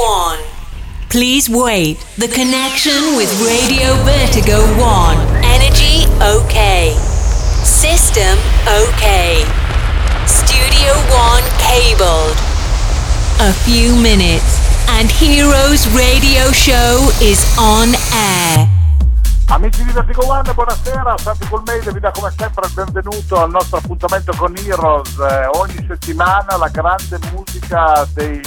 1. Please wait. The connection with Radio Vertigo 1. Energy okay. System okay. Studio 1 cabled. A few minutes and Heroes Radio Show is on air. Amici di Vertigo One, buonasera, Santi Colmeide vi dà come sempre il benvenuto al nostro appuntamento con Heroes. Eh, ogni settimana la grande musica dei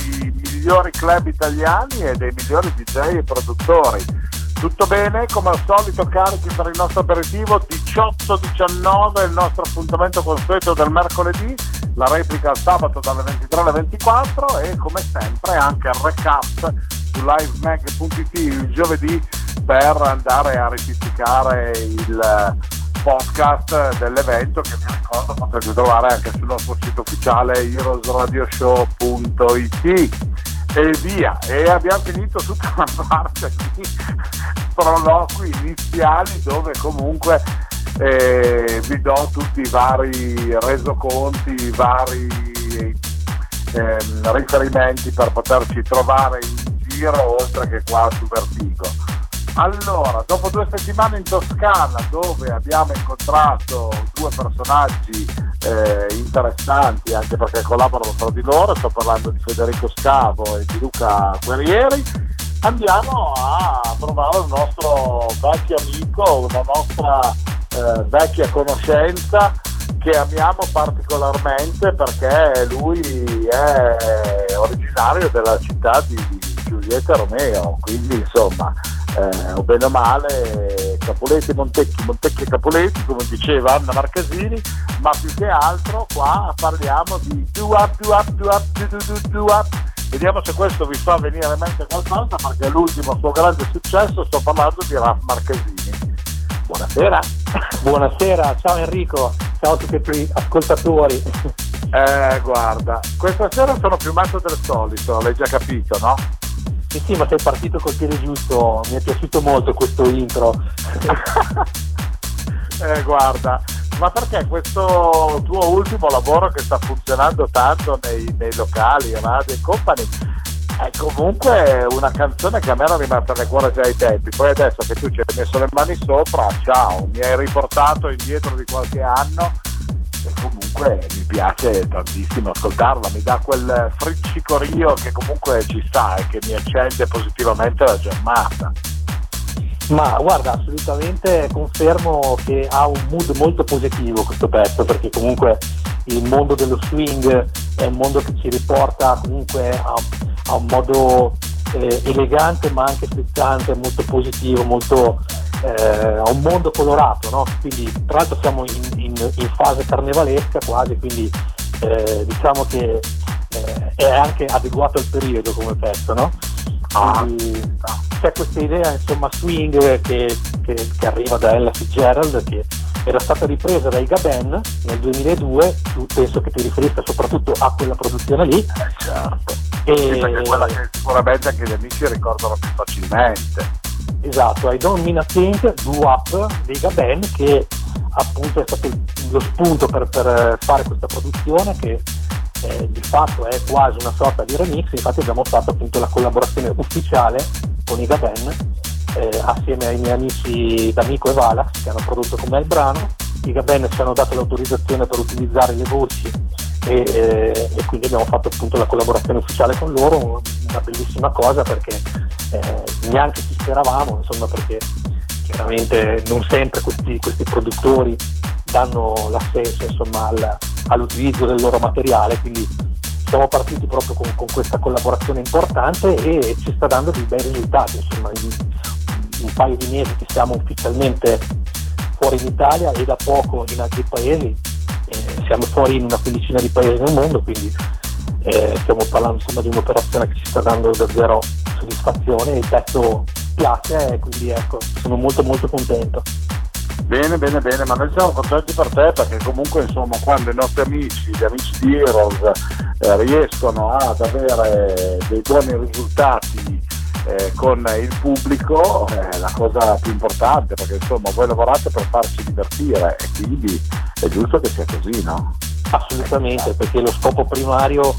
migliori club italiani e dei migliori DJ e produttori. Tutto bene? Come al solito carichi per il nostro aperitivo 18-19 il nostro appuntamento consueto del mercoledì, la replica il sabato dalle 23 alle 24 e come sempre anche il recap su livemag.it il giovedì per andare a rettificare il podcast dell'evento che vi ricordo potete trovare anche sul nostro sito ufficiale heroesradioshow.it e via e abbiamo finito tutta una parte di proloqui iniziali dove comunque eh, vi do tutti i vari resoconti, i vari eh, riferimenti per poterci trovare in giro oltre che qua su Vertigo. Allora, dopo due settimane in Toscana dove abbiamo incontrato due personaggi eh, interessanti anche perché collaborano tra di loro, sto parlando di Federico Scavo e di Luca Guerrieri, andiamo a trovare un nostro vecchio amico, una nostra eh, vecchia conoscenza che amiamo particolarmente perché lui è originario della città di Giulietta Romeo, quindi insomma eh, o bene o male Capoletti, Montecchi, Montecchi e Capoletti come diceva Anna Marcasini ma più che altro qua parliamo di do up, do up, do up, do do do do up. Vediamo se questo vi fa venire in mente qualcosa perché l'ultimo suo grande successo sto parlando di Raf Marcasini buonasera. Buonasera, ciao Enrico ciao a tutti i tuoi ascoltatori. Eh guarda questa sera sono più matto del solito l'hai già capito no? Sì, sì, ma sei partito col piede giusto, mi è piaciuto molto questo intro. eh, guarda, ma perché questo tuo ultimo lavoro che sta funzionando tanto nei, nei locali, radio e company, è comunque una canzone che a me era rimasta nel cuore già ai tempi. Poi adesso che tu ci hai messo le mani sopra, ciao, mi hai riportato indietro di qualche anno e comunque mi piace tantissimo ascoltarla, mi dà quel friccicorio che comunque ci sta e che mi accende positivamente la giornata. Ma guarda, assolutamente confermo che ha un mood molto positivo questo pezzo, perché comunque il mondo dello swing è un mondo che ci riporta comunque a, a un modo eh, elegante ma anche frizzante, molto positivo, molto, eh, un mondo colorato, no? quindi tra l'altro siamo in, in, in fase carnevalesca quasi, quindi eh, diciamo che eh, è anche adeguato al periodo come pezzo, no? Ah. c'è questa idea insomma swing che, che, che arriva da Ella Fitzgerald che era stata ripresa dai Gaben nel 2002, tu penso che ti riferisca soprattutto a quella produzione lì. Eh, certo. E... Sì, quella che sicuramente anche gli amici ricordano più facilmente. Esatto, I Don't Mean a Thing, Do Up dei Gaben che appunto è stato lo spunto per, per fare questa produzione che eh, di fatto è quasi una sorta di remix, infatti abbiamo fatto appunto la collaborazione ufficiale con i Gaben eh, assieme ai miei amici D'Amico e Valax che hanno prodotto con me il brano. I Gaben ci hanno dato l'autorizzazione per utilizzare le voci e, eh, e, quindi abbiamo fatto appunto la collaborazione ufficiale con loro, una bellissima cosa perché eh, neanche ci speravamo, insomma perché chiaramente non sempre questi, questi produttori danno l'assenso insomma, al, all'utilizzo del loro materiale, quindi siamo partiti proprio con, con, questa collaborazione importante e ci sta dando dei bei risultati, insomma, in, un paio di mesi che siamo ufficialmente fuori in Italia e da poco in altri paesi, eh, siamo fuori in una quindicina di paesi nel mondo, quindi eh, stiamo parlando insomma, di un'operazione che ci sta dando davvero soddisfazione, il pezzo piace quindi ecco, sono molto molto contento. Bene, bene, bene, ma noi siamo contenti per te perché comunque insomma quando i nostri amici, gli amici di Heroes eh, riescono ad avere dei buoni risultati eh, con il pubblico è la cosa più importante perché insomma voi lavorate per farci divertire e quindi è giusto che sia così, no? Assolutamente, perché lo scopo primario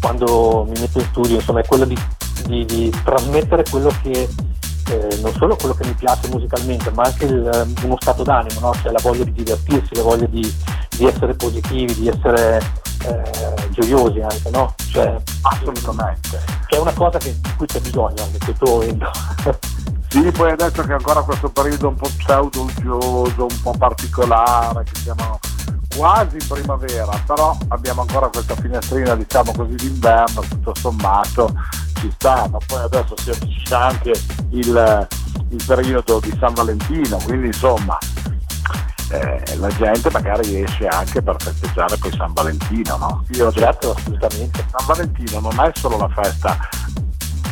quando mi metto in studio insomma, è quello di, di, di trasmettere quello che eh, non solo quello che mi piace musicalmente, ma anche il, uno stato d'animo, no? cioè la voglia di divertirsi, la voglia di, di essere positivi, di essere eh, gioiosi anche, no? Cioè, Assolutamente. Che è una cosa che, di cui c'è bisogno anche in questo momento. Sì, poi adesso che ancora questo periodo un po' pseudo-uggioso, un po' particolare, che siamo quasi in primavera, però abbiamo ancora questa finestrina diciamo così d'inverno, tutto sommato ci sta, ma poi adesso si avvicina anche il, il periodo di San Valentino, quindi insomma eh, la gente magari esce anche per festeggiare poi San Valentino, no? Io certo, assolutamente. San Valentino non è solo la festa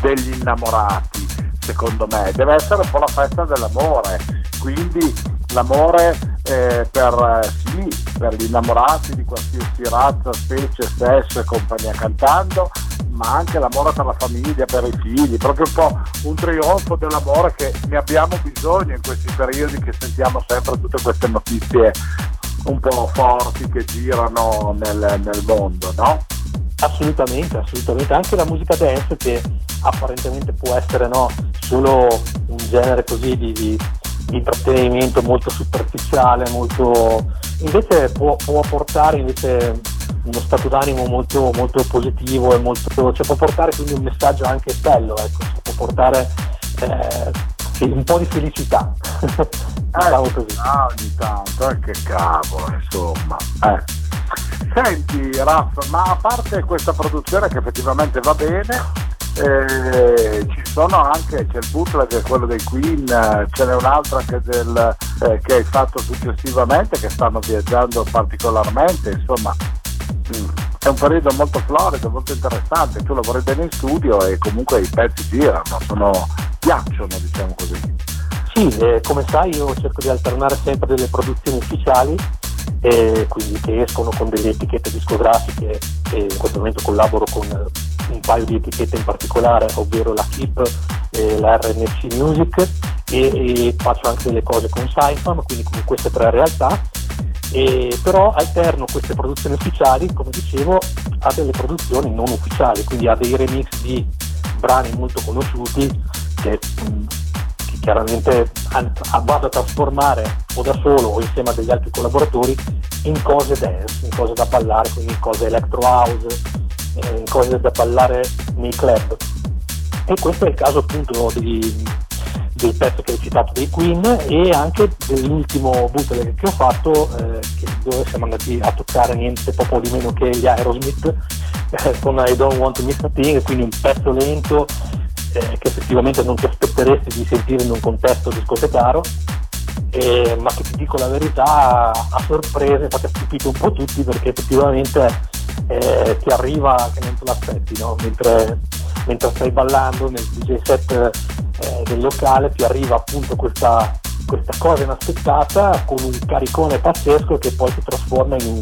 degli innamorati, secondo me, deve essere un po' la festa dell'amore, quindi l'amore eh, per, eh, sì, per gli innamorati di qualsiasi razza, specie, sesso e compagnia cantando, ma anche l'amore per la famiglia, per i figli, proprio un po' un trionfo dell'amore che ne abbiamo bisogno in questi periodi che sentiamo sempre tutte queste notizie un po' forti che girano nel, nel mondo, no? Assolutamente, assolutamente. Anche la musica dance che apparentemente può essere no, solo un genere così di, di, di, intrattenimento molto superficiale, molto... invece può, può, portare invece uno stato d'animo molto, molto positivo e molto... cioè può portare quindi un messaggio anche bello, ecco, può portare eh, un po' di felicità. diciamo eh, così. Ah, ogni tanto, eh, che cavolo, insomma. Eh. Senti Raff, ma a parte questa produzione che effettivamente va bene, eh, ci sono anche, c'è il bootleg, quello dei Queen, ce n'è un'altra che, del, eh, che hai fatto successivamente, che stanno viaggiando particolarmente, insomma mm, è un periodo molto florido, molto interessante, tu lavori bene in studio e comunque i pezzi girano, sono, piacciono diciamo così. Sì, eh, come sai io cerco di alternare sempre delle produzioni ufficiali e quindi che escono con delle etichette discografiche e in questo momento collaboro con un paio di etichette in particolare, ovvero la KIP e la RNC Music e, e faccio anche delle cose con Saifam, quindi con queste tre realtà. E però alterno queste produzioni ufficiali, come dicevo, a delle produzioni non ufficiali, quindi a dei remix di brani molto conosciuti che chiaramente vado a trasformare o da solo o insieme a degli altri collaboratori in cose dance, in cose da ballare, quindi in cose electro house, eh, cose da ballare nei club. E questo è il caso appunto di, del pezzo che hai citato dei Queen e anche dell'ultimo bootleg che ho fatto eh, dove siamo andati a toccare niente poco di meno che gli Aerosmith eh, con I Don't Want to Miss a Thing quindi un pezzo lento eh, che effettivamente non ti aspetteresti di sentire in un contesto discotecario, eh, ma che ti dico la verità a sorpresa, infatti ha stupito un po' tutti perché effettivamente eh, ti arriva che non te l'aspetti, no? mentre, mentre, stai ballando nel DJ set eh, del locale ti arriva appunto questa, questa cosa inaspettata con un caricone pazzesco che poi si trasforma in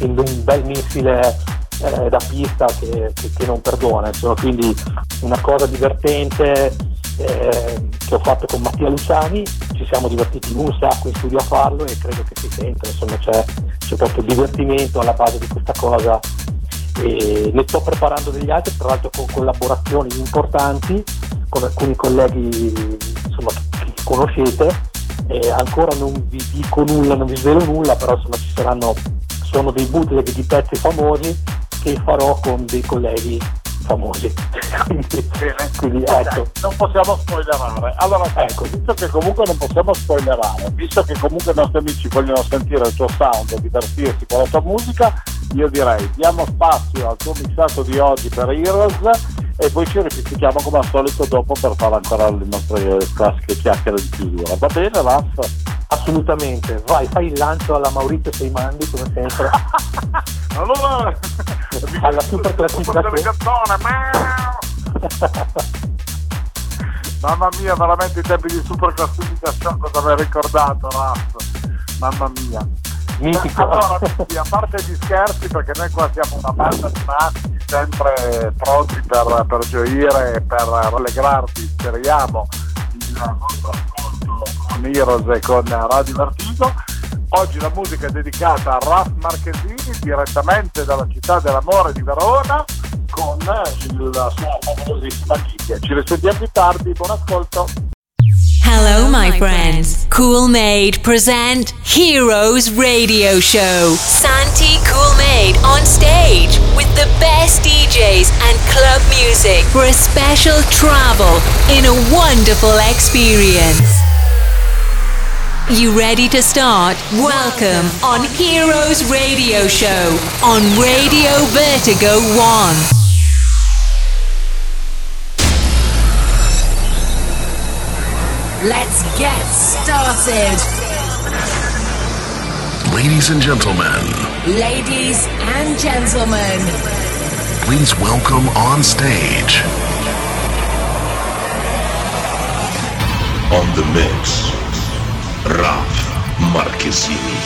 in un bel missile eh, da pista che, che, che, non perdona, insomma, quindi una cosa divertente eh, che ho fatto con Mattia Luciani, ci siamo divertiti un sacco in studio a farlo e credo che si senta, insomma c'è, c'è proprio divertimento alla base di questa cosa e ne sto preparando degli altri, tra l'altro con collaborazioni importanti con alcuni colleghi insomma, che conoscete. Eh, ancora non vi dico nulla, non vi svelo nulla, però insomma ci saranno sono dei bootleg di pezzi famosi che farò con dei colleghi famosi. quindi, ecco. Non possiamo spoilerare. Allora, ecco, visto che comunque non possiamo spoilerare, visto che comunque i nostri amici vogliono sentire il tuo sound e divertirsi con la tua musica, io direi diamo spazio al tuo mixato di oggi per Heroes e poi ci ripetiamo come al solito dopo per fare ancora le nostre classiche chiacchiere di chiusura. Va bene, Raff? Assolutamente, vai, fai il lancio alla Maurizio Seimandi come sempre. allora, alla super classificazione. Mamma mia, veramente i tempi di super classificazione cosa mi hai ricordato, Raff? Mamma mia. Mitico. Allora, a parte gli scherzi, perché noi qua siamo una banda di maschi sempre pronti per, per gioire e per rallegrarvi, speriamo, il vostro ascolto con Heroes e con Radio Vertigo. Oggi la musica è dedicata a Raf Marchesini direttamente dalla città dell'amore di Verona con la sua famosissima chicchia. Ci risentiamo più tardi, buon ascolto. Hello, my friends. Cool Made present Heroes Radio Show. Santi Cool Made on stage with the best DJs and club music for a special travel in a wonderful experience. You ready to start? Welcome on Heroes Radio Show on Radio Vertigo 1. Let's get started. Ladies and gentlemen. Ladies and gentlemen. Please welcome on stage. On the mix, Раф Маркезини.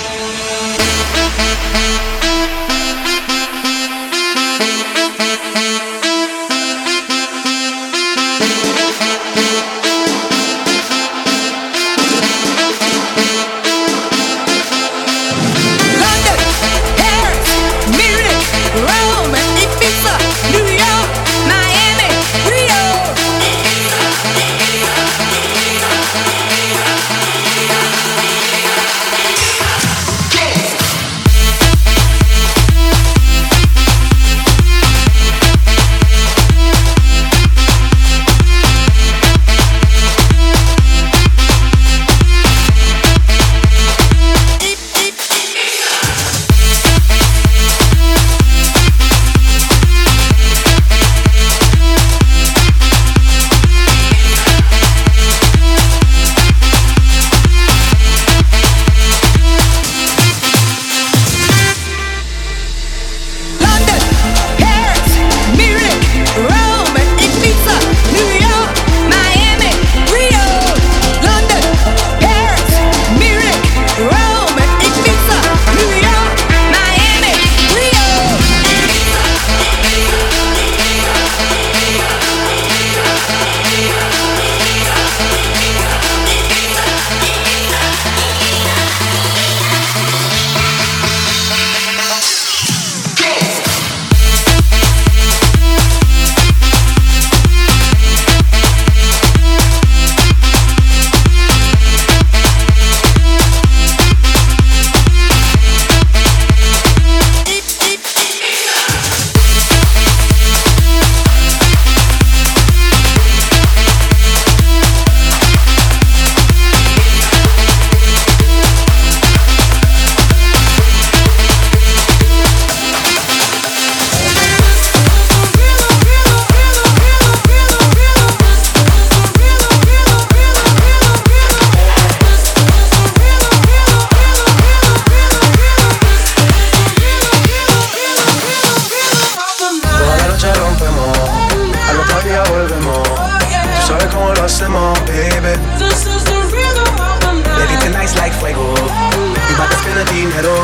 volvemos. Tú sabes cómo lo hacemos, baby. This is the rhythm of the night. Baby, tonight's like fuego. We bout to spend dinero.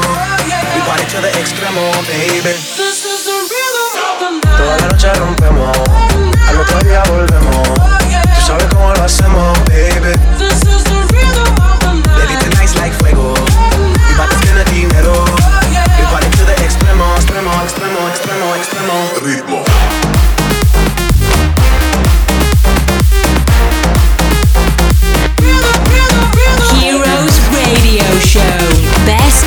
We bout it to the extremo, baby. This is the rhythm of the night. Toda la noche rompemos. Al otro día volvemos. Tú sabes cómo lo hacemos, baby. This is the rhythm of the night. Baby, tonight's like fuego. We bout to spend dinero. We bout it to the extremo, extremo, extremo, extremo, extremo. Ritmo.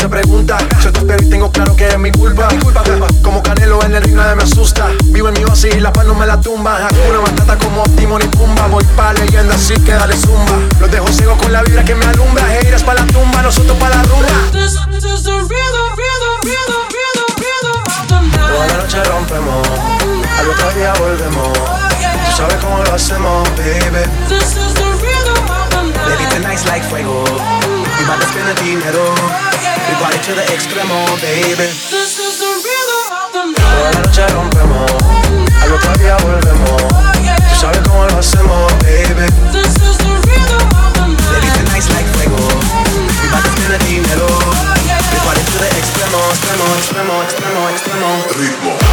se pregunta. Yo te espero y tengo claro que es mi culpa. Mi culpa. Como Canelo en el ring nadie me asusta. Vivo en mi oasis y la paz no me la tumba. Hakuna Matata como Timon y Pumba. Voy pa' leyenda así que dale zumba. Los dejo ciego con la vibra que me alumbra. Heiras pa' la tumba, nosotros pa' la rumba. This, is the rhythm, rhythm, rhythm. Toda la noche rompemos. Al otro día volvemos. Tú sabes cómo lo hacemos, baby. This is the rhythm of the night. Like fuego. Mi madre tiene dinero. Mi to the extremo, baby. This is the rhythm of the night. Toda la noche rompemos. Al otro día volvemos. Tú sabes cómo lo hacemos, baby. This is the rhythm of the night. Le dicen nice like fuego. Mi padre tiene dinero. Oh, Mi to the extremo, extremo, extremo, extremo, extremo. Ritmo.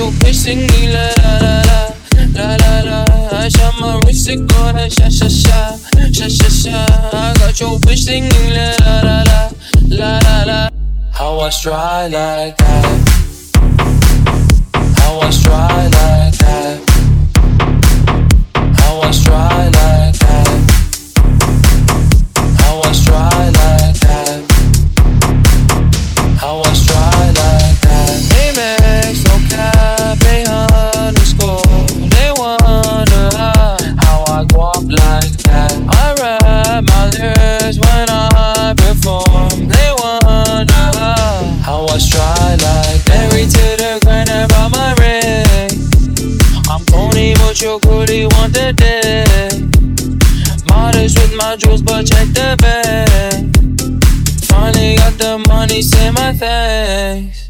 I got your bitch singing la la la la. La la la, I shot my wrist, it go like sha sha sha, sha sha sha. I got your bitch singing la la la la, la la la. How I try like that. How I try like that. How I try like that. Corny, but you're cool, you want the day. Modest with my jewels, but check the bag. Finally got the money, say my thanks.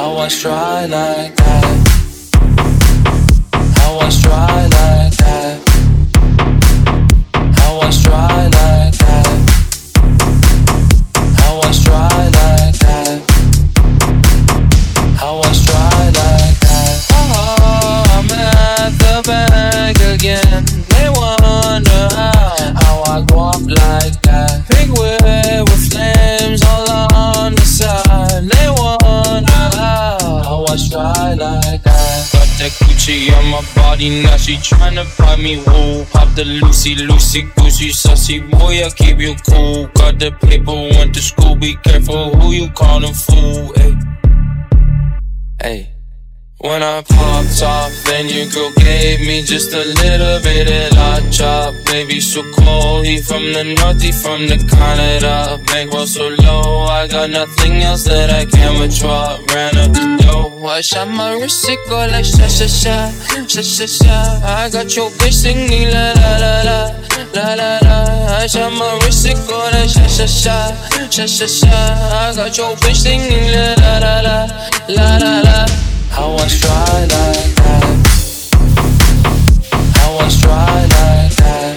How I try like that. How I try like that. How I try now she tryna find me wool. Pop the Lucy, Lucy, Goosey, sussy boy, I keep you cool. Got the paper, went to school, be careful who you callin' fool. Ay. Hey. When I popped off, then your girl gave me just a little bit of hot chop. Baby, so cold, he from the north, he from the Canada. Bankroll so low, I got nothing else that I can withdraw. Ran up the dough, I shot my wrist, it go like sha sha sha, sha sha sha. I got your bitch singing la la la la, la la la. I shot my wrist, it go like sha sha sha, sha sha sha. I got your bitch singing la la la la, la la la. I try like that. I try like that.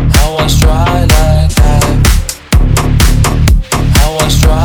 I try like that. I try like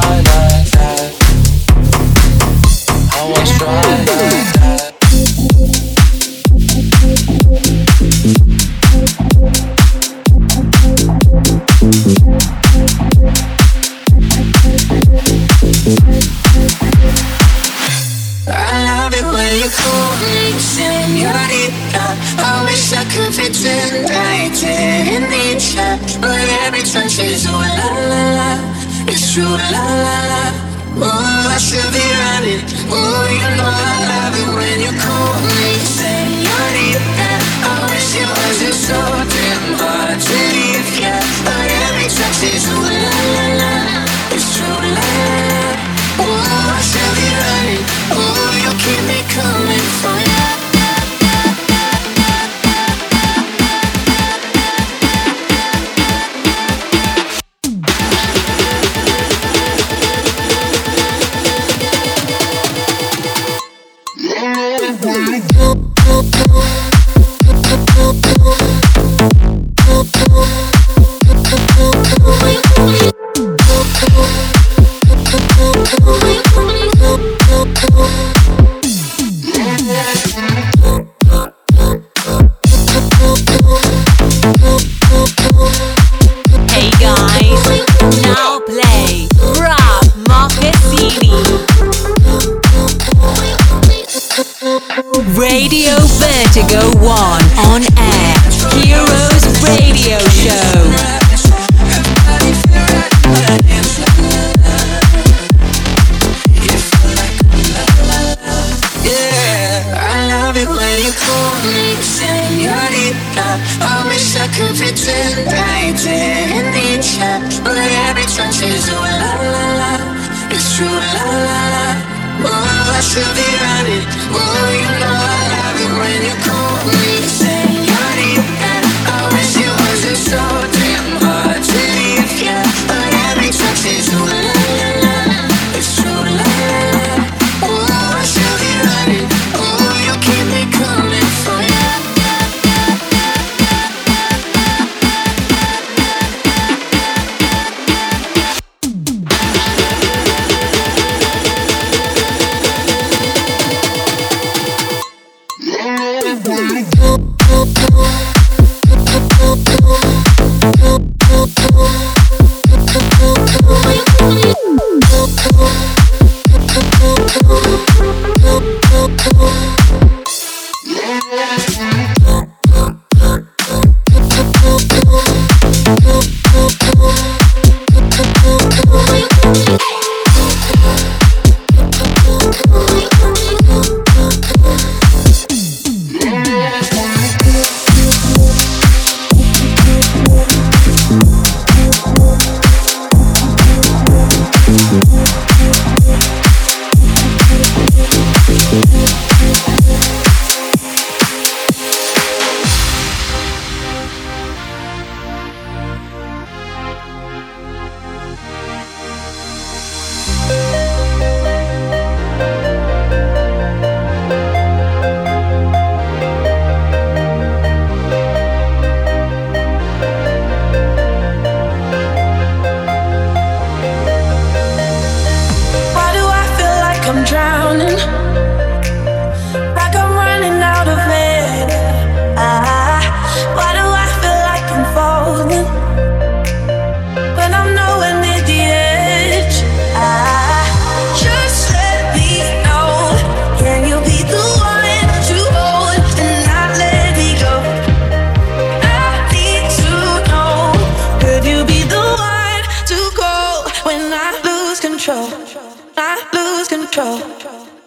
true la la la.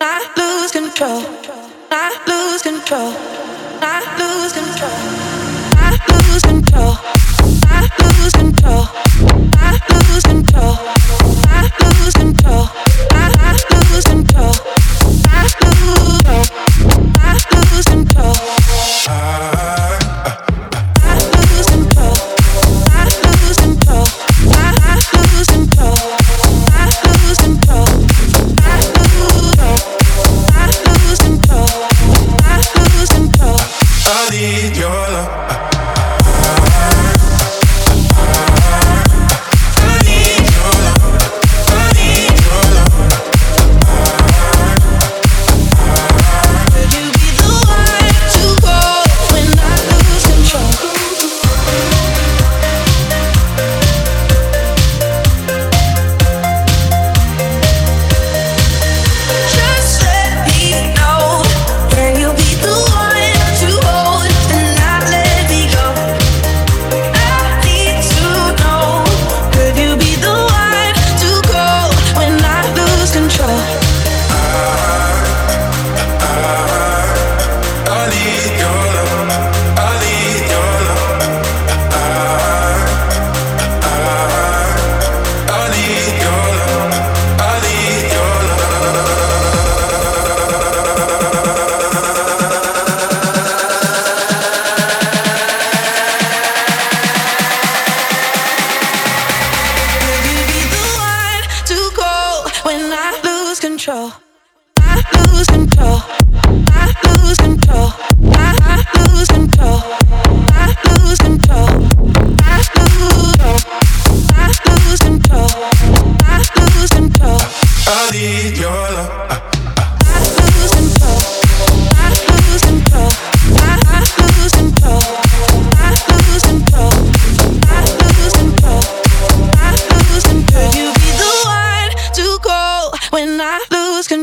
I lose control, I lose control, I lose control, I lose control, lose control.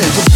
그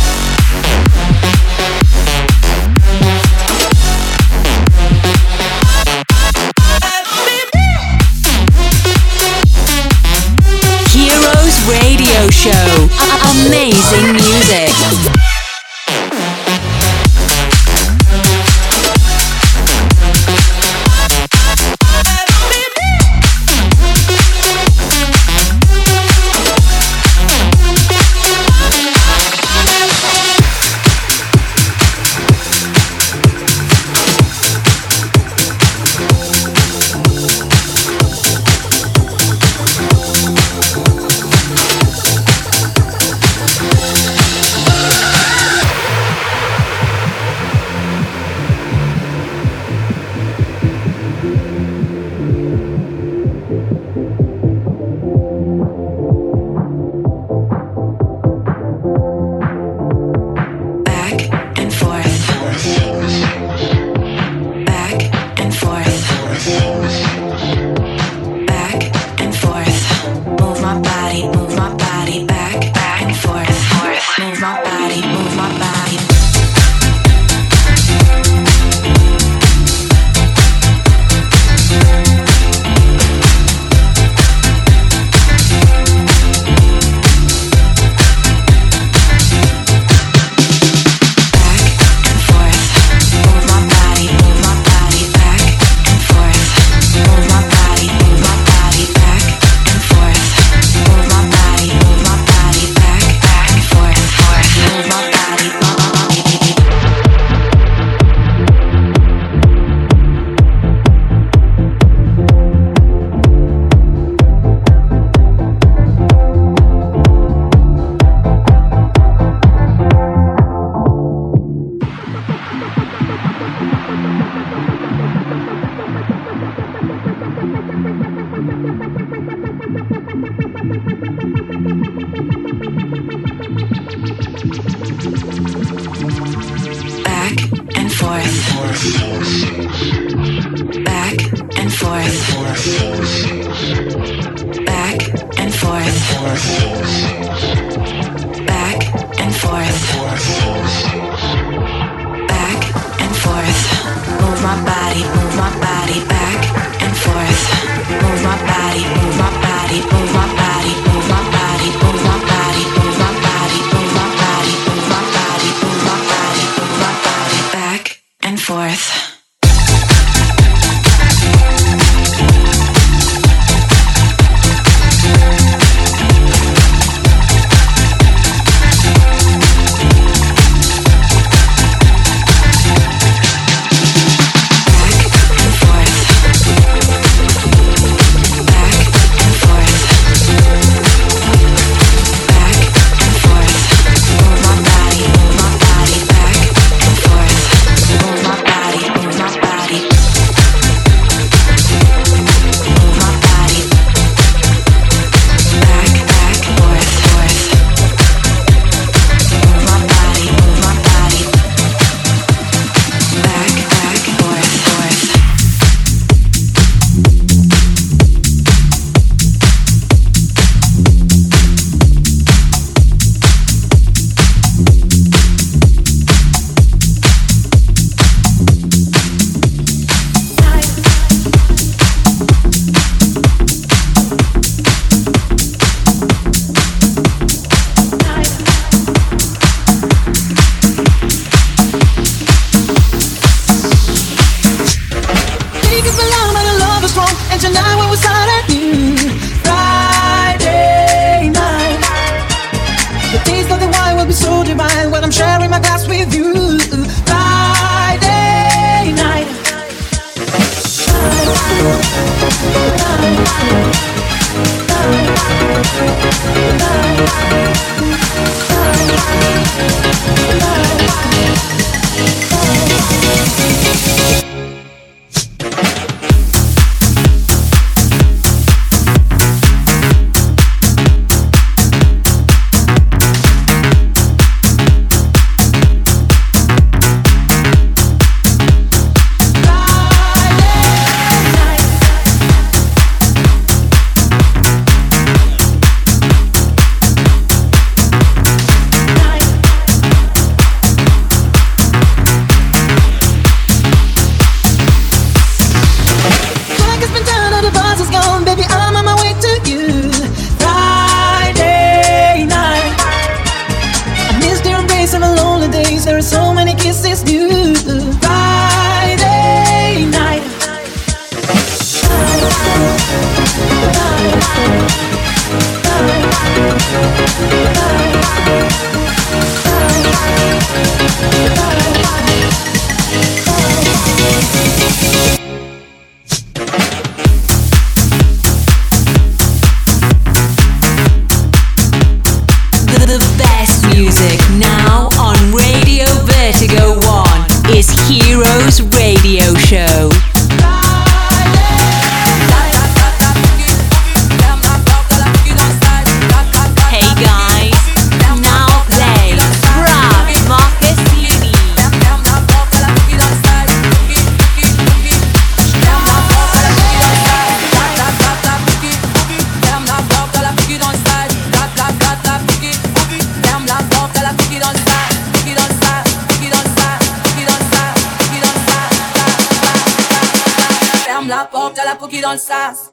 más.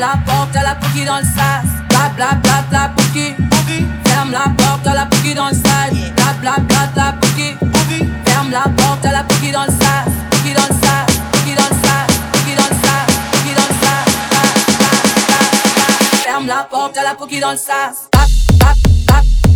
La porte à la Pouki dans le sas. Bla bla bla bla Pouki, ferme la porte à la Pouki dans le sas. Bla bla bla bla Pouki, ferme la porte à la Pouki dans le sas. Pouki dans le sas, Pouki dans le sas, Pouki dans le sas, Pouki dans le sas. Ferme la porte à la Pouki dans le sas. Pasa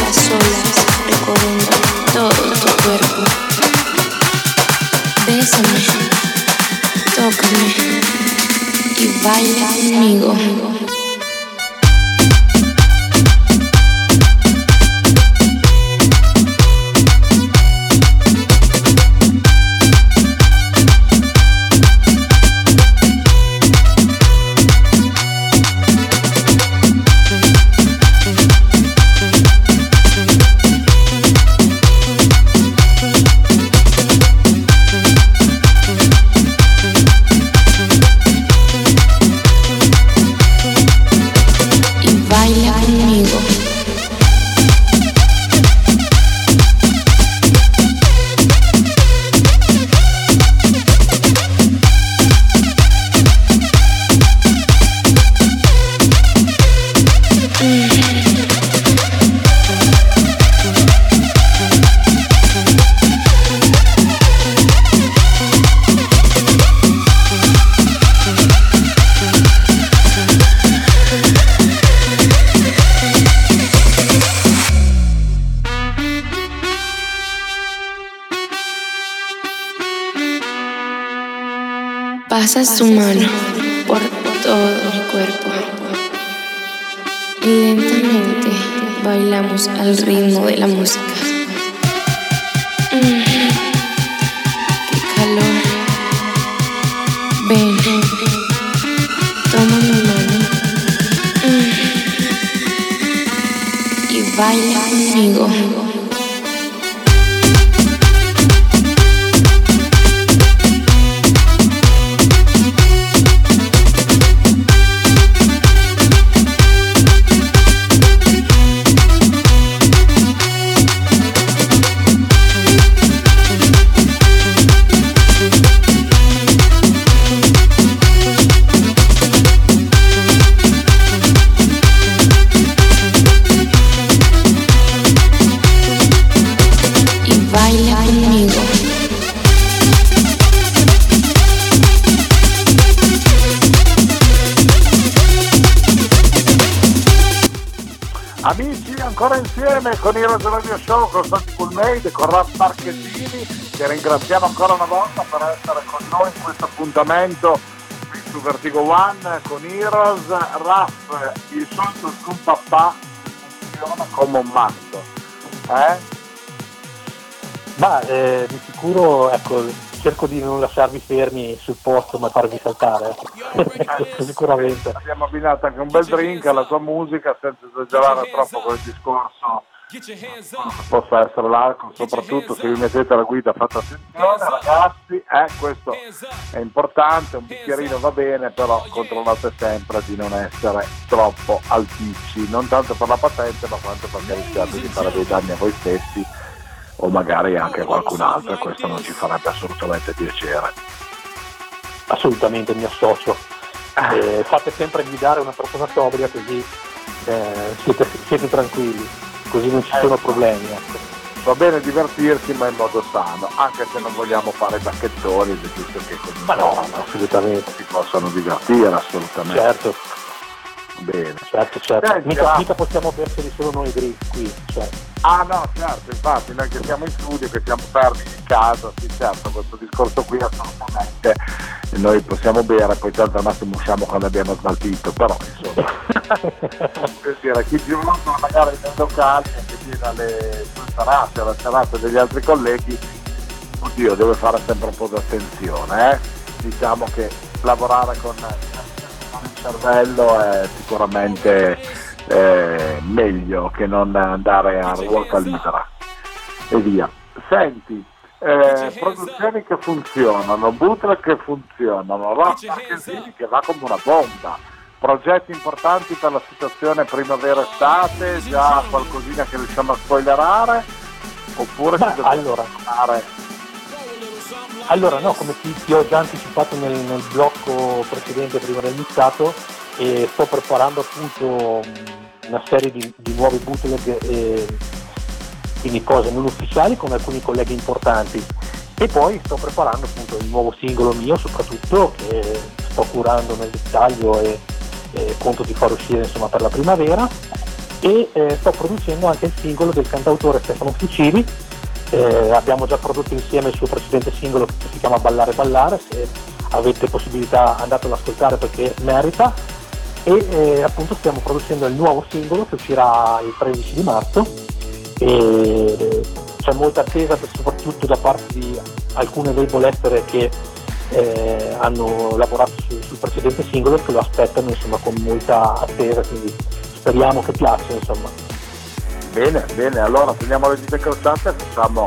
las olas recorriendo todo tu cuerpo. Bésame, tócame y baila conmigo. Che ringraziamo ancora una volta per essere con noi in questo appuntamento su Vertigo One con Heroes. Raf, il solito scompapà funziona come un matto. Eh? Ma eh, di sicuro ecco, cerco di non lasciarvi fermi sul posto ma farvi saltare. Ecco, sicuramente. Abbiamo abbinato anche un bel drink alla tua musica senza esagerare troppo con il discorso possa essere l'alcol, soprattutto se vi mettete la guida fate attenzione ragazzi, eh, questo è importante, un bicchierino va bene, però controllate sempre di non essere troppo alticci, non tanto per la patente ma quanto perché rischiate di fare dei danni a voi stessi o magari anche a qualcun altro e questo non ci farebbe assolutamente piacere. Assolutamente mi associo. Eh, fate sempre guidare una persona sobria così eh, siete, siete, tranquilli, così non ci sono problemi. Ecco. Va bene divertirsi ma in modo sano, anche se non vogliamo fare bacchettoni, è giusto che ma no, assolutamente. si possano divertire assolutamente. Certo. Bene. Certo, certo. Eh, mica, mica, possiamo berceli solo noi dritti qui. Cioè. Ah no, certo, infatti noi che siamo in studio, che siamo fermi in casa, sì certo, questo discorso qui assolutamente noi possiamo bere, poi tanto al massimo usciamo quando abbiamo smaltito, però insomma dire, chi giorno magari nei locali che viene alle serate, alla serata degli altri colleghi, oddio deve fare sempre un po' di attenzione, eh? diciamo che lavorare con cervello è sicuramente eh, meglio che non andare a ruota libera. E via. Senti, eh, produzioni che funzionano, bootleg che funzionano, rock marchesini che va come una bomba, progetti importanti per la situazione primavera-estate, già qualcosina che riusciamo a spoilerare, oppure Beh, allora, allora no, come ti, ti, ho già anticipato nel, nel blocco precedente prima del mixato, e sto preparando appunto una serie di, di nuovi bootleg e quindi cose non ufficiali con alcuni colleghi importanti. E poi sto preparando appunto il nuovo singolo mio soprattutto che sto curando nel dettaglio e, e conto di far uscire insomma per la primavera. E eh, sto producendo anche il singolo del cantautore Stefano Fucili eh, abbiamo già prodotto insieme il suo precedente singolo che si chiama Ballare Ballare. Se avete possibilità andatelo ad ascoltare perché merita. E eh, appunto stiamo producendo il nuovo singolo che uscirà il 13 di marzo. E c'è molta attesa soprattutto da parte di alcune label estere che eh, hanno lavorato su, sul precedente singolo e che lo aspettano insomma, con molta attesa. Quindi speriamo che piaccia insomma. Bene, bene, allora teniamo le dita crociate e facciamo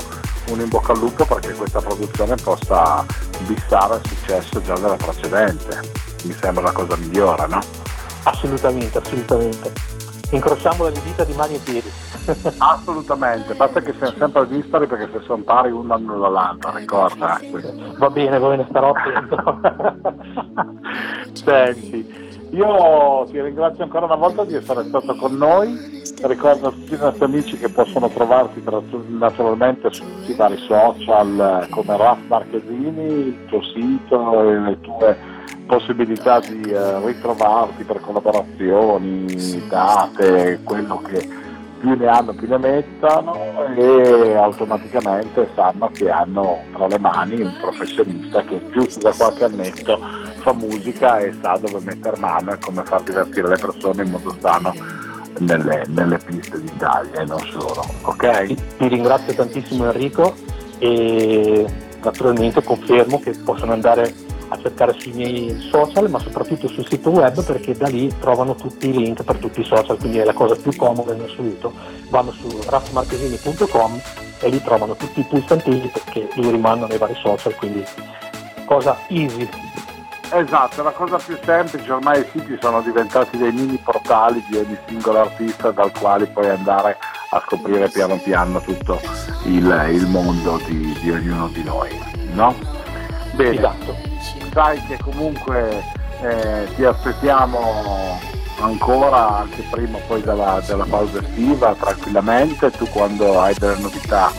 un in bocca al lupo perché questa produzione possa bissare il successo già della precedente. Mi sembra la cosa migliore, no? Assolutamente, assolutamente. Incrociamo le dita di mani e piedi. assolutamente, basta che siamo sempre dispari perché se sono pari uno annulla l'altro, ricorda. Va bene, va bene, starò attento. Senti, io ti ringrazio ancora una volta di essere stato con noi, ricordo a tutti i nostri amici che possono trovarti naturalmente su tutti i vari social come Raf Marchesini, il tuo sito e le tue possibilità di eh, ritrovarti per collaborazioni, date, quello che più ne hanno più ne mettano e automaticamente sanno che hanno tra le mani un professionista che giusto da qualche annetto fa musica e sa dove mettere mano e come far divertire le persone in modo sano nelle, nelle piste d'Italia e non solo. Ok? Ti ringrazio tantissimo Enrico e naturalmente confermo che possono andare a cercare sui miei social ma soprattutto sul sito web perché da lì trovano tutti i link per tutti i social quindi è la cosa più comoda in assoluto vanno su raffmarchesini.com e lì trovano tutti i pulsantini perché li rimandano ai vari social quindi cosa easy Esatto, la cosa più semplice, ormai i siti sono diventati dei mini portali di ogni singolo artista dal quale puoi andare a scoprire piano piano tutto il, il mondo di, di, ognuno di noi. No? Bene, esatto. sai che comunque eh, ti aspettiamo ancora anche prima poi della, della, pausa estiva tranquillamente, tu quando hai delle novità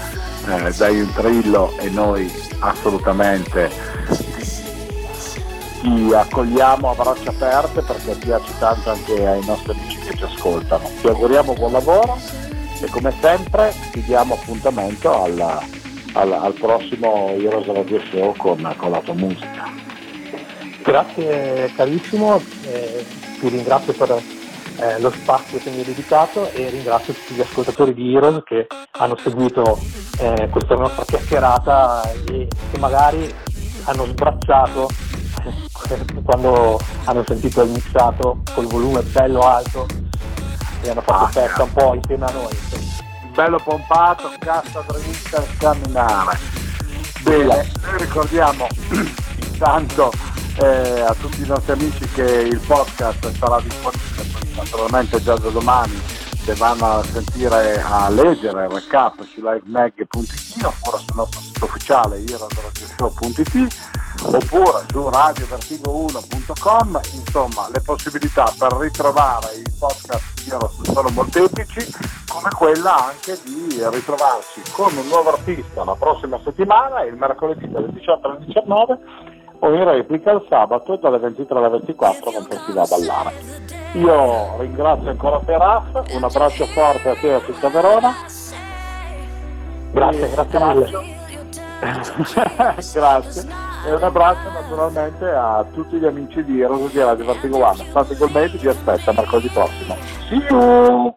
eh, dai un trillo e noi assolutamente ti accogliamo a braccia aperte perché piace tanto anche ai nostri amici che ci ascoltano. Ti auguriamo buon lavoro e come sempre ti diamo appuntamento alla, alla, al prossimo Heroes Radio Show con, con, la tua musica. Grazie carissimo, eh, ti ringrazio per eh, lo spazio che mi hai dedicato e ringrazio tutti gli ascoltatori di Heroes che hanno seguito eh, questa nostra chiacchierata e che magari hanno sbracciato quando hanno sentito il mixato col volume bello alto e hanno fatto ah, festa un po' insieme a noi. Bello pompato, cassa dritta camminare. Bene, noi ricordiamo intanto eh, a tutti i nostri amici che il podcast sarà disponibile naturalmente già da domani se vanno a sentire a leggere il recap su livemag.it oppure sul nostro sito ufficiale irodrodioshow.it oppure su radiovertigo1.com insomma le possibilità per ritrovare i podcast sono molteplici come quella anche di ritrovarci con un nuovo artista la prossima settimana il mercoledì dalle 18 alle 19 o in replica il sabato dalle 23 alle 24 mentre si va a ballare io ringrazio ancora Teraf un abbraccio forte a te e a tutta Verona grazie, grazie mille grazie e un abbraccio naturalmente a tutti gli amici di Rosa di Vertigo One. State col me vi aspetta mercoledì prossimo. See you!